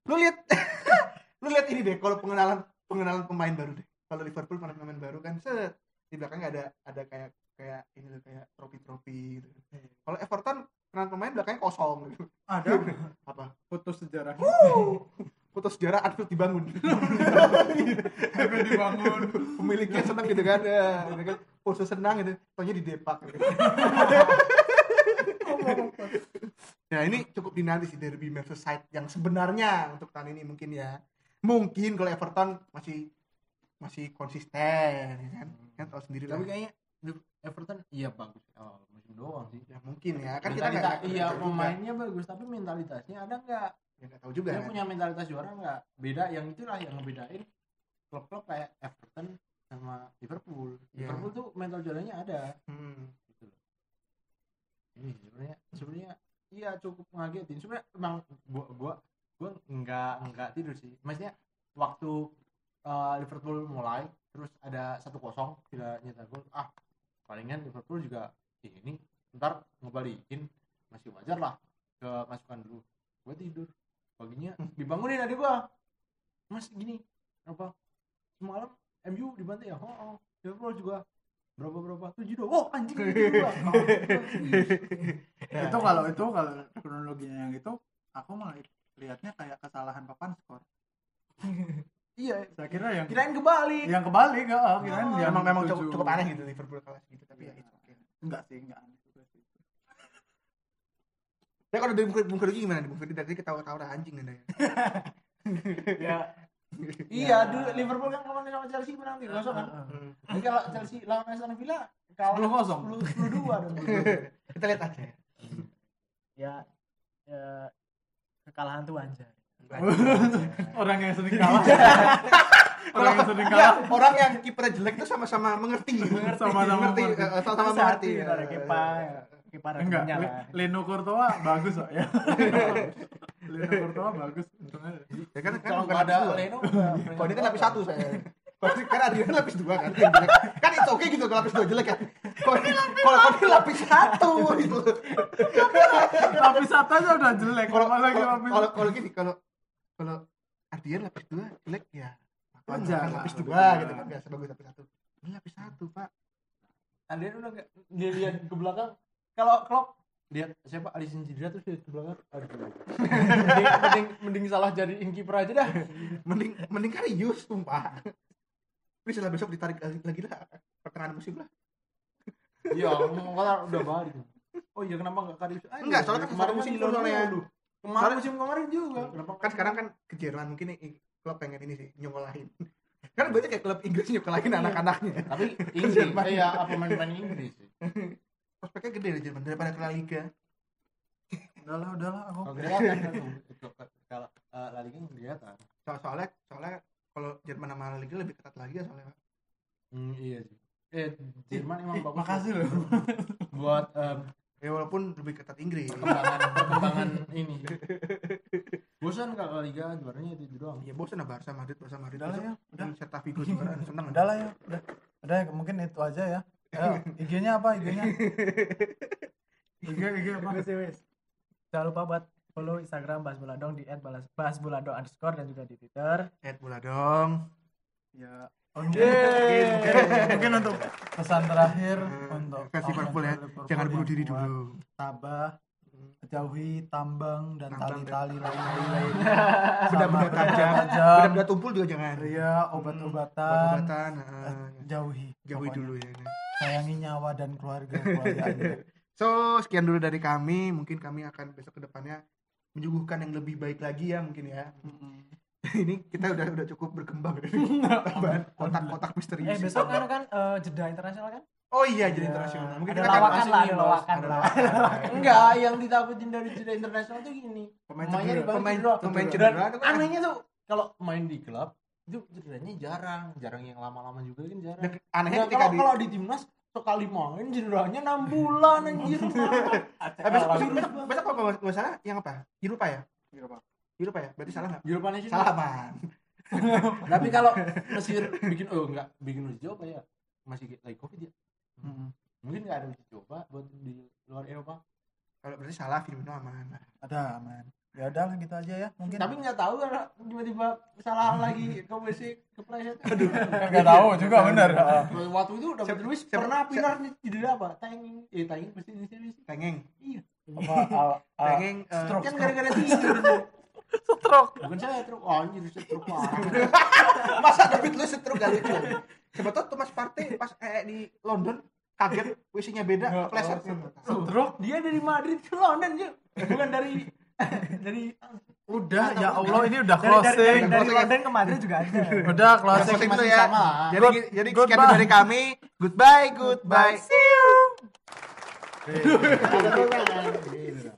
lu lihat lu lihat ini deh kalau pengenalan pengenalan pemain baru deh kalau Liverpool pemain pemain baru kan set di belakangnya ada ada kayak kayak ini loh kayak trofi-trofi gitu. Kalau Everton kenalan pemain belakangnya kosong gitu. ada Apa? foto sejarah Foto sejarah Anfield dibangun. Sampai dibangun Pemiliknya senang gitu kan. Ya, gitu kan. Pose senang gitu. Taunya di depak gitu. ya ini cukup dinanti sih derby Merseyside yang sebenarnya untuk tahun ini mungkin ya. Mungkin kalau Everton masih masih konsisten ya kan. Kan tahu sendiri tapi kayaknya Everton iya bagus. Awal musim doang sih. Ya mungkin ya. Kan kita nggak iya pemainnya bagus tapi mentalitasnya ada nggak? Ya, nggak tahu juga. Dia kan. punya mentalitas juara nggak? Beda yang itulah yang ngebedain klub-klub kayak Everton sama Liverpool. Iya. Liverpool tuh mental juaranya ada. Hmm. gitu loh. Ini sebenarnya sebenarnya iya cukup ngagetin sebenarnya emang gua gua gua nggak nggak tidur sih. Maksudnya waktu uh, Liverpool mulai terus ada satu kosong tidak nyetak gol ah palingan Liverpool juga ini ntar ngebalikin masih wajar lah ke masukan dulu. Gua tidur. Paginya dibangunin adik gua. Mas gini apa semalam MU dibantai ya? Oh, oh. Liverpool juga. Berapa berapa? Tujuh dua. Oh anjing dua. Ya, itu kalau itu kalau kronologinya yang itu aku malah lihatnya kayak kesalahan papan skor. Iya. Saya kira yang kirain kebalik. Yang kebalik ya oh, kirain Oh, yang memang memang cukup, cukup aneh gitu Liverpool kalah gitu tapi ya itu oke. enggak sih enggak aneh juga sih. Ya kalau dari Bung Ferdi gimana nih? Bung Ferdi dari ketawa-tawa anjing anda ya. ya. Iya dulu Liverpool kan kemarin sama Chelsea menang tiga kosong kan? Jadi kalau Chelsea lawan Aston Villa kalah 10-0. sepuluh sepuluh dua dong. Kita lihat aja. ya ya kekalahan tuh anjay. Orang yang sering kalah. Orang yang sering kalah. orang yang kipernya jelek itu sama-sama mengerti. Sama-sama mengerti, eh, sama-sama mengerti. gitu ada kipa kipa enggak Leno Courtois bagus kok ya. Leno Courtois bagus. Untungnya Ya kan kan kalau bukan nggak ada. Leno. Kalau ini kan lapis satu saya. Ini- kan Adrian lapis dua kan. yang jelek. Kan itu oke gitu kalau lapis dua jelek kan. Kalau kalau ini lapis satu gitu. lapis satu aja udah jelek Kalau kalau lagi kalau lapis kalau kalau gini kalau kalau Ardian lapis dua jelek ya. Wajar Kan lapis lapis dua gitu kan biasa bagus lapis satu. Ini lapis satu pak. Adrian udah nggak dia lihat ke belakang kalau Klopp lihat siapa Alisson cedera terus lihat ke belakang aduh mending, mending mending salah jadi kiper aja dah Mending mending Karius sumpah. Please lah besok ditarik lagi, lagi lah pertengahan musim lah. iya ngomong kata udah balik oh iya kenapa nggak aja Enggak, soalnya kan kemarin musim soalnya. kemarin kemarin Soalnya- musim kemarin juga kenapa Kan sekarang kan ke Jerman mungkin nih klub pengen ini sih nyokolain. Kan berarti kayak klub Inggris nyokolain anak-anaknya. tapi Inggris Jerman. eh, ya apa main-main Inggris sih Prospeknya gede di Jerman daripada ke La Liga. udahlah udahlah aku kalau kelihatan kan itu kalau eh, La Liga kelihatan So- soalnya soalnya kalau Jerman sama La Liga lebih ketat lagi ya soalnya Pak. hmm, iya sih eh Jerman emang Ih, bagus makasih loh buat em, Ya walaupun lebih ketat Inggris. perkembangan perkembangan ini bosan kalau Liga juaranya itu, itu doang Ya bosan lah Barca Madrid, Barca Madrid. Udah lah ya, udah. Celta Vigo juga seneng. udah lah ya udah udah ya, mungkin itu aja ya Ayo, IG-nya apa IG-nya IG IG apa Wes, wes. Jangan lupa buat follow Instagram Bahas Buladong di @bahasbuladong underscore dan juga di Twitter. Buladong. ya mungkin, mungkin untuk pesan terakhir untuk fans Liverpool ya. Liverpool Jangan bunuh diri kuat, dulu. tabah jauhi tambang dan tali-tali lainnya Benda-benda tajam. Benda-benda tumpul juga jangan. Iya, obat-obatan Obat-obatan. eh, eh, jauhi Jauhi pokoknya. dulu ya. sayangi nyawa dan keluarga keluarga. So, sekian dulu dari kami. Mungkin kami akan besok ke depannya menyuguhkan yang lebih baik lagi ya mungkin ya. Ini kita udah udah cukup berkembang. Tambahan kotak-kotak misteri. Eh besok kan kan eh, jeda internasional kan? Oh iya, jadi Iya. internasional. Mungkin Ada kita akan lawakan lah, ada lawakan. Ada lawakan. enggak yang ditakutin dari jeda internasional tuh gini Pemain cedera. Pemain pemain cedera kan anehnya tuh kalau main di klub itu cederanya jarang jarang yang lama-lama juga kan jarang dan anehnya Nah, ketika kalau di kalau di timnas sekali main cederanya 6 bulan anjir Eh, besok besok besok, besok kalau nggak salah yang apa? Eropa ya? Eropa. Eropa ya? Berarti salah nggak? Eropa Nation Salah man. tapi kalau Mesir bikin oh enggak bikin uji coba ya masih lagi covid ya Mm-mm. mungkin nggak ada uji coba buat di luar Eropa Kalau berarti salah Firmino aman. ada aman ya udah lah gitu aja ya mungkin. Tapi nggak tahu kan tiba-tiba salah lagi ke WC kepleset aduh. Nggak tahu juga bener. Waktu itu Luiz siapa- pernah pindah nih cedera apa? Tanging eh tanging pasti ini serius Tengeng. iya. Apa Tengeng eh, stroke, kan stroke. gara-gara tidur stroke. Bukan saya truk oh anjir stroke Masa David Luiz setruk gak lucu. Siapa tahu Thomas Partey pas eh, di London kaget WC-nya beda, kepleset. stroke? dia dari Madrid ke London cuy bukan dari dari udah ya Allah ini udah Dari dari, dari, closing dari Closing. London ke Madrid juga ada. udah closing itu masih ya. sama. Jadi Good- jadi sekian dari kami. Goodbye, goodbye. see you